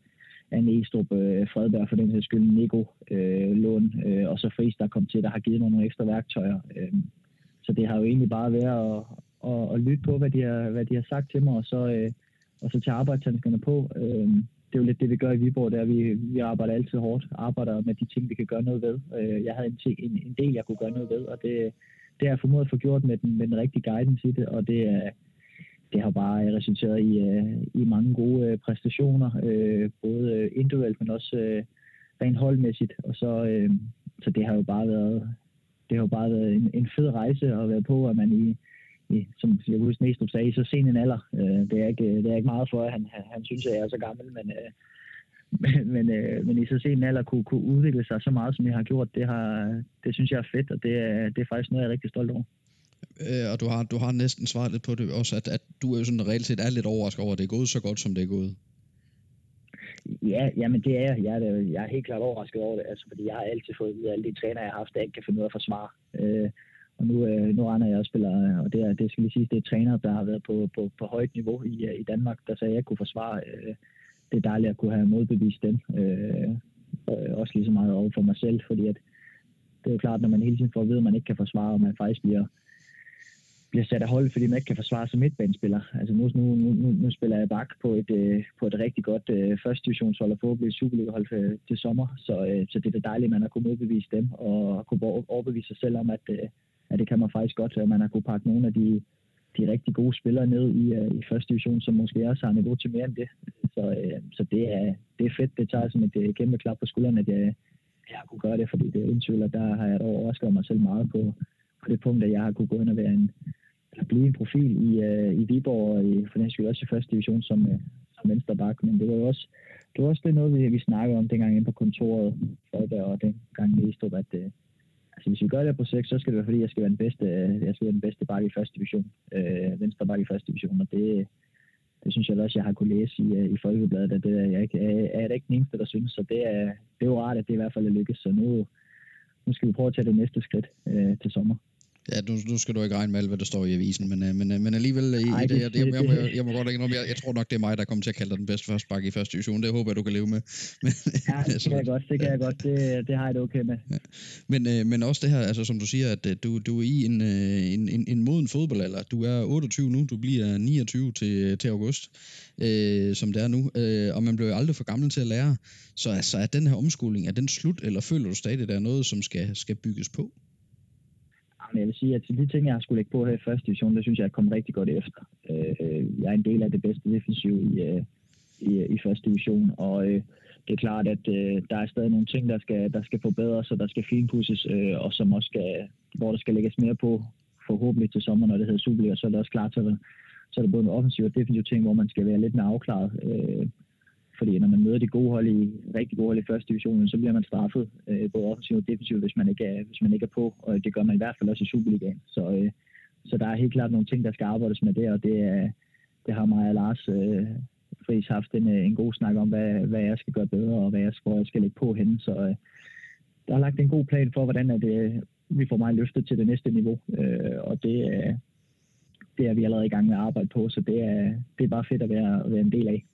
af Næstrup, øh, Fredberg for den her skyld, Nico, øh, Lund, øh, og så Friis, der kom til, der har givet mig nogle ekstra værktøjer. Øh, så det har jo egentlig bare været at, og, og lytte på, hvad de, har, hvad de har sagt til mig, og så, øh, og så tage arbejdshandskerne på. Øh, det er jo lidt det, vi gør i Viborg, der vi, vi arbejder altid hårdt, arbejder med de ting, vi kan gøre noget ved. Øh, jeg havde en, en, en del, jeg kunne gøre noget ved, og det, det har jeg formået at få gjort med den, med den rigtige guidance i det, og det, er, det har bare resulteret i, øh, i mange gode øh, præstationer, øh, både individuelt, men også øh, rent holdmæssigt. Og så, øh, så det har jo bare været, det har jo bare været en, en fed rejse at være på, at man i, som jeg husker Næstrup sagde, i så sen en alder. Øh, det, er ikke, det er ikke meget for, at han, han, han synes, at jeg er så gammel, men, øh, men, men, øh, men i så sen en alder kunne, kunne udvikle sig så meget, som jeg har gjort, det, har, det synes jeg er fedt, og det er, det er faktisk noget, jeg er rigtig stolt over. Øh, og du har, du har næsten svaret lidt på det også, at, at du er jo sådan reelt set er lidt overrasket over, at det er gået så godt, som det er gået. Ja, jamen det er jeg. Jeg er, jeg er helt klart overrasket over det, altså, fordi jeg har altid fået at alle de træner, jeg har haft, der ikke kan finde ud af at forsvare. Øh, og nu, øh, nu render jeg og spiller, øh, og det, er, det skal lige sige, det er træner, der har været på, på, på højt niveau i, øh, i Danmark, der sagde, at jeg kunne forsvare. Øh, det er dejligt at kunne have modbevist dem. Øh, øh, også lige så meget over for mig selv, fordi at det er jo klart, når man hele tiden får at vide, at man ikke kan forsvare, og man faktisk bliver, bliver sat af hold, fordi man ikke kan forsvare som midtbanespiller. Altså nu, nu, nu, nu spiller jeg bak på et, øh, på et rigtig godt øh, første divisionshold og forhåbentlig Superliga-hold til, til sommer. Så, øh, så det er dejligt, at man har kunnet modbevise dem og kunne overbevise sig selv om, at, øh, ja, det kan man faktisk godt, at man har kunne pakke nogle af de, de rigtig gode spillere ned i, uh, i første division, som måske også har niveau til mere end det. Så, uh, så det, er, det er fedt. Det tager som et uh, kæmpe klap på skulderen, at jeg, jeg har kunne gøre det, fordi det er ingen tvivl, at der har jeg overrasket mig selv meget på, på det punkt, at jeg har kunne gå ind og være en, eller blive en profil i, uh, i Viborg, og i, for den skyld også i første division som, uh, som venstreback, Men det var jo også, det var også det noget, vi, vi snakkede om dengang inde på kontoret, og dengang i Estrup, at, uh, så hvis vi gør det på 6, så skal det være, fordi jeg skal være den bedste, øh, jeg skal være den bedste bakke i første division. Øh, venstre bakke i første division, og det, det synes jeg også, jeg har kunne læse i, øh, i Folkebladet, at det er jeg ikke, er, er det ikke den eneste, der synes, så det er, det er jo rart, at det i hvert fald er lykkes, så nu, nu skal vi prøve at tage det næste skridt øh, til sommer. Ja, nu, nu skal du ikke regne med alt, hvad der står i avisen, men, øh, men, øh, men alligevel, i, Ej, det, jeg, jeg, jeg, jeg, jeg må godt indrømme, jeg, jeg tror nok, det er mig, der kommer til at kalde dig den bedste første bakke i første division. Det håber jeg, du kan leve med. Men, ja, det kan jeg godt, det kan jeg godt. Det, det har jeg det okay med. Ja. Men, øh, men også det her, altså som du siger, at du, du er i en, en, en, en moden fodboldalder. Du er 28 nu, du bliver 29 til, til august, øh, som det er nu, øh, og man bliver aldrig for gammel til at lære. Så altså, er den her omskoling, er den slut, eller føler du stadig, at der er noget, som skal, skal bygges på? Men jeg vil sige, at de ting, jeg har skulle lægge på her i første division, det synes jeg, jeg kom rigtig godt efter. Øh, øh, jeg er en del af det bedste defensiv i, øh, i, i første division, og øh, det er klart, at øh, der er stadig nogle ting, der skal, der skal forbedres, og der skal finpudses, øh, og som også skal, hvor der skal lægges mere på, forhåbentlig til sommer, når det hedder Superliga, så er det også klart, så er så er der både en offensiv og defensiv ting, hvor man skal være lidt mere afklaret. Fordi når man møder de gode hold i, rigtig gode hold i første division, så bliver man straffet øh, både offensivt og defensivt, hvis man, ikke er, hvis man ikke er på. Og det gør man i hvert fald også i Superligaen. Så, øh, så der er helt klart nogle ting, der skal arbejdes med det, og det, er, det har mig og Lars øh, Friis haft en, øh, en god snak om, hvad, hvad jeg skal gøre bedre, og hvad jeg, hvor jeg skal lægge på henne. Så øh, der er lagt en god plan for, hvordan at, øh, vi får mig løftet til det næste niveau. Øh, og det, øh, det er vi allerede i gang med at arbejde på, så det er, det er bare fedt at være, at være en del af.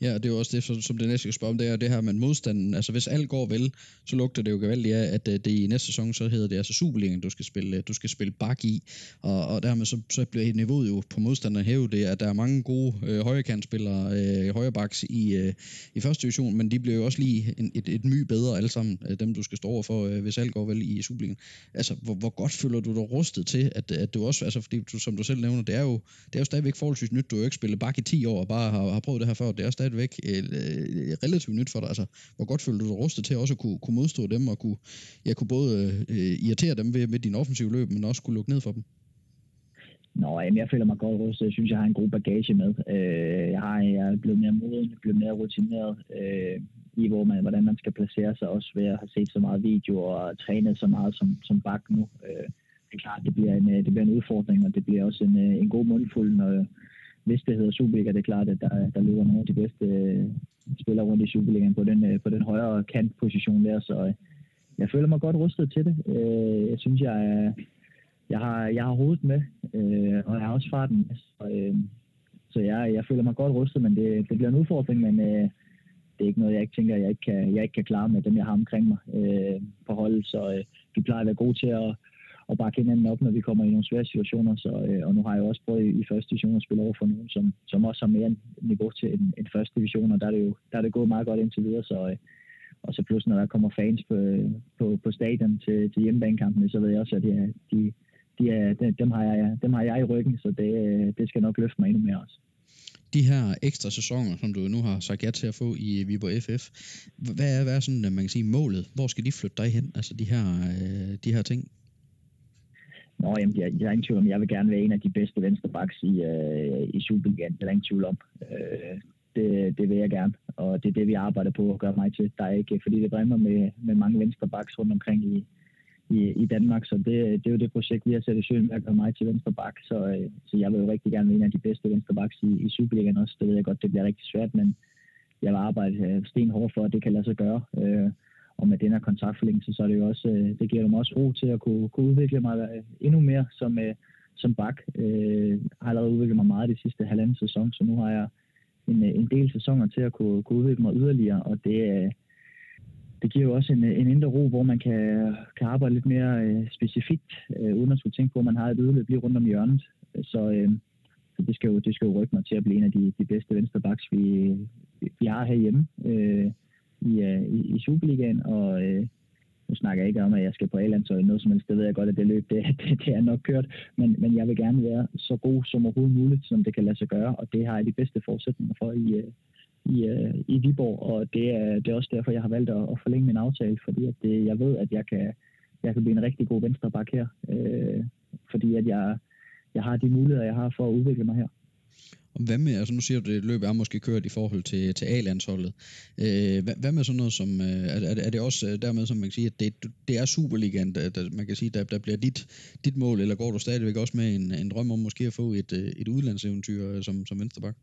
Ja, det er jo også det, som det næste skal spørge om, det er det her med modstanden. Altså hvis alt går vel, så lugter det jo gevaldigt af, at øh, det i næste sæson, så hedder det altså Superligaen, du skal spille, øh, du skal spille bak i. Og, og dermed så, så bliver niveauet jo på modstanderen hævet. Det at der er mange gode øh, højrekantspillere, øh, højrebaks i, øh, i første division, men de bliver jo også lige en, et, et my bedre alle sammen, øh, dem du skal stå over for, øh, hvis alt går vel i Superligaen. Altså, hvor, hvor godt føler du dig rustet til, at, at du også, altså fordi du, som du selv nævner, det er jo, det er jo stadigvæk forholdsvis nyt. Du har jo ikke spillet bak i 10 år og bare har, har prøvet det her før. Det er stadig stadigvæk øh, øh, relativt nyt for dig. Altså, hvor godt føler du dig rustet til også at kunne, kunne modstå dem og kunne, ja, kunne både øh, irritere dem ved, med din offensive løb, men også kunne lukke ned for dem? Nå, jamen, jeg føler mig godt rustet. Jeg synes, jeg har en god bagage med. Øh, jeg, har, jeg er blevet mere moden, blevet mere rutineret øh, i, hvor man, hvordan man skal placere sig, også ved at have set så meget video og trænet så meget som, som bak nu. Øh, det er klart, det bliver, en, øh, det bliver en udfordring, og det bliver også en, øh, en god mundfuld, når, hvis det hedder Superliga, det er klart, at der, der løber nogle af de bedste øh, spillere rundt i Superligaen på den, øh, på den højere kantposition der, så øh, jeg føler mig godt rustet til det. Øh, jeg synes, jeg, er, jeg, har, jeg har hovedet med, øh, og jeg har også farten med, så, øh, så jeg, jeg føler mig godt rustet, men det, det bliver en udfordring, men øh, det er ikke noget, jeg ikke tænker, jeg ikke kan, jeg ikke kan klare med dem, jeg har omkring mig øh, på holdet, så øh, vi plejer at være gode til at og bakke hinanden op, når vi kommer i nogle svære situationer. Så, øh, og nu har jeg også prøvet i, i første division at spille over for nogen, som, som også har mere niveau til en, en første division, og der er det jo der er det gået meget godt indtil videre. Så, øh, og så pludselig, når der kommer fans på, på, på stadion til, til hjemmebanekampene, så ved jeg også, at de, de, de er, dem, har jeg, dem har jeg i ryggen, så det, øh, det skal nok løfte mig endnu mere også de her ekstra sæsoner, som du nu har sagt ja til at få i Viborg FF, hvad er, hvad er sådan, øh, man kan sige, målet? Hvor skal de flytte dig hen, altså de her, øh, de her ting? Nå, jamen, jeg, jeg er ingen tvivl om, jeg vil gerne være en af de bedste venstrebacks i, øh, i Superligaen. Det er ingen tvivl om. Øh, det, det vil jeg gerne, og det er det, vi arbejder på at gøre mig til. Der er ikke, fordi det brænder med, med mange venstrebacks rundt omkring i, i, i Danmark, så det, det er jo det projekt, vi har sat i søen med at gøre mig til venstreback. Så, øh, så jeg vil jo rigtig gerne være en af de bedste venstrebacks i, i Superligaen også. Det ved jeg godt, det bliver rigtig svært, men jeg vil arbejde øh, stenhårdt for, at det kan lade sig gøre. Øh, og med den her kontraktforlængelse, så er det jo også, øh, det giver dem også ro til at kunne, kunne udvikle mig øh, endnu mere som, øh, som bak. Jeg har allerede udviklet mig meget de sidste halvanden sæson, så nu har jeg en, øh, en del sæsoner til at kunne, kunne udvikle mig yderligere, og det, det giver jo også en, en indre ro, hvor man kan, kan arbejde lidt mere specifikt, uden at skulle tænke på, at man har et udløb lige rundt om hjørnet. Så, så det, skal jo, det skal jo rykke mig til at blive en af de, de bedste venstrebacks, vi, vi har herhjemme i, uh, i, i Superligaen, og uh, nu snakker jeg ikke om, at jeg skal på A-landsholdet noget som helst, det ved jeg godt, at det løb, det, det, det er nok kørt, men, men jeg vil gerne være så god som overhovedet muligt, som det kan lade sig gøre, og det har jeg de bedste forudsætninger for i, uh, i, uh, i Viborg, og det er, det er også derfor, jeg har valgt at, at forlænge min aftale, fordi at det, jeg ved, at jeg kan, jeg kan blive en rigtig god venstreback her, uh, fordi at jeg, jeg har de muligheder, jeg har for at udvikle mig her. Og hvad med, altså nu siger du, at løbet er måske kørt i forhold til, til A-landsholdet. Øh, hvad, hvad med sådan noget som, øh, er, er det også øh, dermed, som man kan sige, at det, det er Superligaen, der, der, man kan sige, der, der bliver dit, dit mål, eller går du stadigvæk også med en, en drøm om måske at få et, øh, et udlandseventyr øh, som, som venstreback?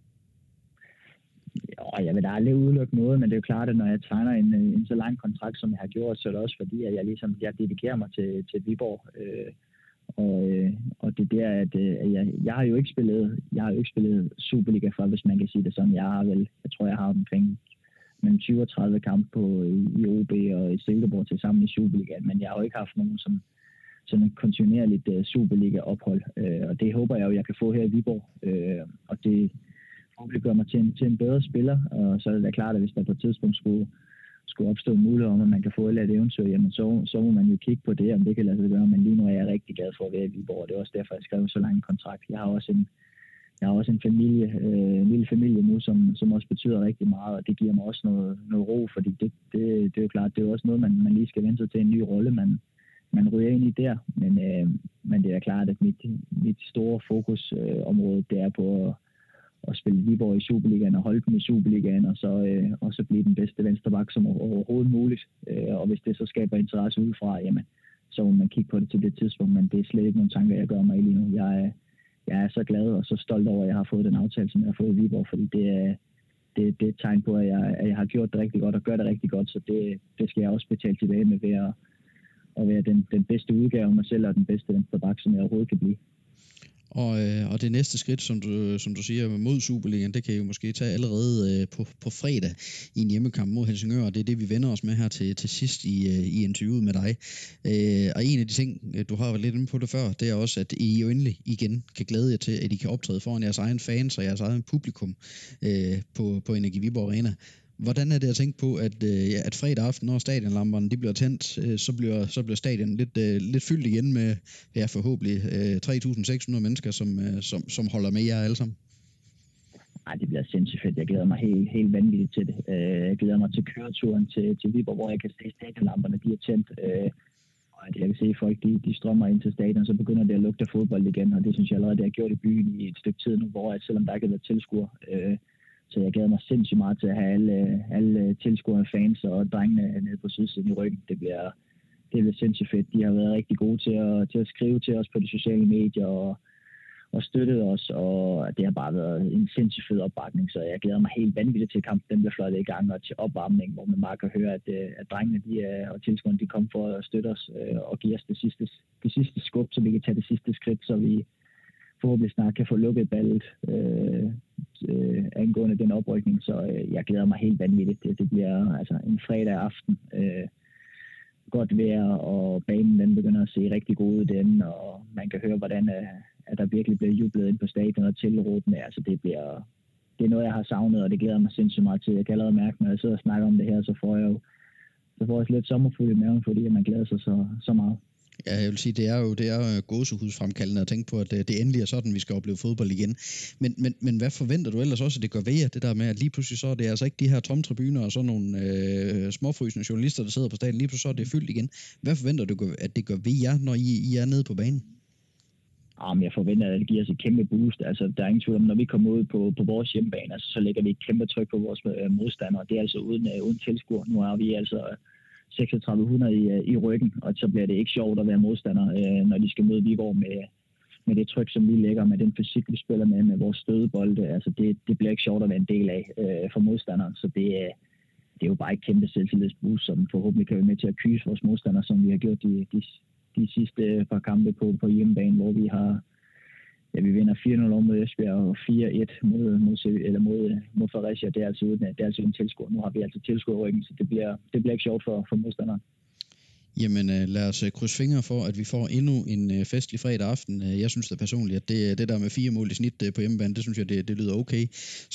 Ja, jeg vil da aldrig udelukke noget, men det er jo klart, at når jeg tegner en, en så lang kontrakt, som jeg har gjort, så er det også fordi, at jeg ligesom jeg dedikerer mig til, til Viborg. Øh, og, øh, og det der, at, øh, jeg, jeg har jo ikke spillet, jeg har jo ikke spillet Superliga før, hvis man kan sige det sådan. Jeg har vel, jeg tror, jeg har omkring mellem 20 og 30 kampe på, øh, i OB og i Silkeborg til sammen i Superliga, men jeg har jo ikke haft nogen som sådan et kontinuerligt uh, Superliga-ophold, uh, og det håber jeg jo, jeg kan få her i Viborg, uh, og det forhåbentlig gør mig til en, til en bedre spiller, og så er det da klart, at hvis der på et tidspunkt skulle, skulle opstå mulighed om, at man kan få et eller andet eventyr, jamen så, så må man jo kigge på det, om det kan lade sig gøre, men lige nu er jeg rigtig glad for at være i Viborg, og det er også derfor, jeg skrev så lang en kontrakt. Jeg har også en, jeg har også en familie, øh, en lille familie nu, som, som også betyder rigtig meget, og det giver mig også noget, noget ro, fordi det, det, det er jo klart, det er jo også noget, man, man lige skal vente sig til en ny rolle, man, man ryger ind i der. Men, øh, men det er klart, at mit, mit store fokusområde, øh, det er på at, at spille Viborg i Superligaen og holde dem i Superligaen, og så, øh, og så blive den bedste venstreback som overhovedet muligt. Øh, og hvis det så skaber interesse udefra, jamen, så må man kigge på det til det tidspunkt, men det er slet ikke nogen tanker, jeg gør mig i lige nu. Jeg jeg er så glad og så stolt over, at jeg har fået den aftale, som jeg har fået i Viborg, fordi det er, det, det er et tegn på, at jeg, at jeg har gjort det rigtig godt og gør det rigtig godt, så det, det skal jeg også betale tilbage med ved at, at være den, den bedste udgave af mig selv og den bedste venstreback, som jeg overhovedet kan blive. Og, øh, og det næste skridt, som du, øh, som du siger, mod Superligaen, det kan I jo måske tage allerede øh, på, på fredag i en hjemmekamp mod Helsingør, og det er det, vi vender os med her til, til sidst i, øh, i interviewet med dig. Øh, og en af de ting, øh, du har været lidt inde på det før, det er også, at I jo endelig igen kan glæde jer til, at I kan optræde foran jeres egen fans og jeres egen publikum øh, på, på Energi Viborg Arena. Hvordan er det at tænke på, at, øh, at fredag aften, når stadionlamperne de bliver tændt, øh, så, bliver, så bliver stadion lidt, øh, lidt fyldt igen med ja, forhåbentlig øh, 3.600 mennesker, som, øh, som, som holder med jer alle sammen? Nej, det bliver sindssygt fedt. Jeg glæder mig helt, helt vanvittigt til det. Øh, jeg glæder mig til køreturen til, til Viborg, hvor jeg kan se stadionlamperne, de er tændt. Øh, og jeg kan se, at folk de, de strømmer ind til stadion, så begynder det at lugte fodbold igen, og det synes jeg allerede, det har gjort i byen i et stykke tid nu, hvor jeg, selvom der ikke har været tilskuer, øh, så jeg glæder mig sindssygt meget til at have alle, alle tilskuerne, fans og drengene nede på sydsiden i ryggen. Det bliver, det bliver sindssygt fedt. De har været rigtig gode til at, til at skrive til os på de sociale medier og, og støttet os, og det har bare været en sindssygt fed opbakning, så jeg glæder mig helt vanvittigt til, kampen den bliver fløjtet i gang, og til opvarmning, hvor man bare kan høre, at, øh, at drengene de er, og tilskuerne de kommer for at støtte os øh, og give os det sidste, det sidste skub, så vi kan tage det sidste skridt, så vi, forhåbentlig snart kan få lukket ballet øh, øh, angående den oprykning. Så øh, jeg glæder mig helt vanvittigt. Det, det bliver altså en fredag aften. Øh, godt vejr, og banen den begynder at se rigtig god ud den, og man kan høre, hvordan øh, at der virkelig bliver jublet ind på stadion og tilråbende. Altså det bliver det er noget, jeg har savnet, og det glæder mig sindssygt meget til. Jeg kan allerede mærke, når jeg sidder og snakker om det her, så får jeg jo så får jeg lidt sommerfuld i maven, fordi man glæder sig så, så meget. Ja, jeg vil sige, det er jo, det er jo øh, gåsehudsfremkaldende at tænke på, at øh, det endelig er sådan, vi skal opleve fodbold igen. Men, men, men hvad forventer du ellers også, at det gør ved jer, det der med, at lige pludselig så er det altså ikke de her tomme tribuner og sådan nogle øh, småfrysende journalister, der sidder på stadion, lige pludselig så er det fyldt igen. Hvad forventer du, at det gør ved jer, når I, I er nede på banen? Ah, Jamen, jeg forventer, at det giver os et kæmpe boost. Altså, der er ingen tvivl om, når vi kommer ud på, på vores hjemmebane, altså, så lægger vi et kæmpe tryk på vores øh, modstandere. Det er altså uden, øh, uden tilskuer. Nu er vi altså 3600 i, øh, i ryggen, og så bliver det ikke sjovt at være modstander, øh, når de skal møde Viborg med, med det tryk, som vi lægger, med den fysik, vi spiller med, med vores stødebolde. Altså, det, det bliver ikke sjovt at være en del af øh, for modstanderen, så det, øh, det er jo bare et kæmpe selvtillidsboost, som forhåbentlig kan være med til at kyse vores modstandere, som vi har gjort de, de, de sidste øh, par kampe på, på hjemmebane, hvor vi har ja, vi vinder 4-0 over mod Esbjerg og 4-1 mod, mod, eller mod, mod Fredericia. Det er altså uden, det er altså uden tilskuer. Nu har vi altså tilskuer ryggen, så det bliver, det bliver ikke sjovt for, for modstanderen. Jamen øh, lad os øh, krydse fingre for, at vi får endnu en øh, festlig fredag aften. Jeg synes da personligt, at det, det der med fire mål i snit på hjemmebane, det synes jeg, det, det lyder okay.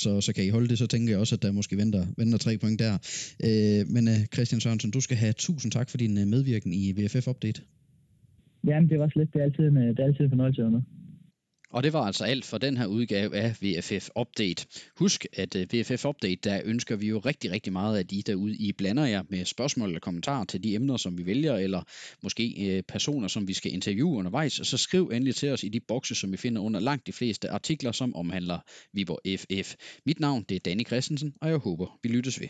Så, så kan I holde det, så tænker jeg også, at der måske venter, venter tre point der. Men Christian Sørensen, du skal have tusind tak for din medvirken i VFF Update. Jamen, det var slet. Det er altid en, det er altid en fornøjelse med. Og det var altså alt for den her udgave af VFF Update. Husk, at øh, VFF Update, der ønsker vi jo rigtig, rigtig meget af de derude, I blander jer med spørgsmål eller kommentarer til de emner, som vi vælger, eller måske øh, personer, som vi skal interviewe undervejs. Så skriv endelig til os i de bokse, som vi finder under langt de fleste artikler, som omhandler Viborg FF. Mit navn det er Danny Christensen, og jeg håber, vi lyttes ved.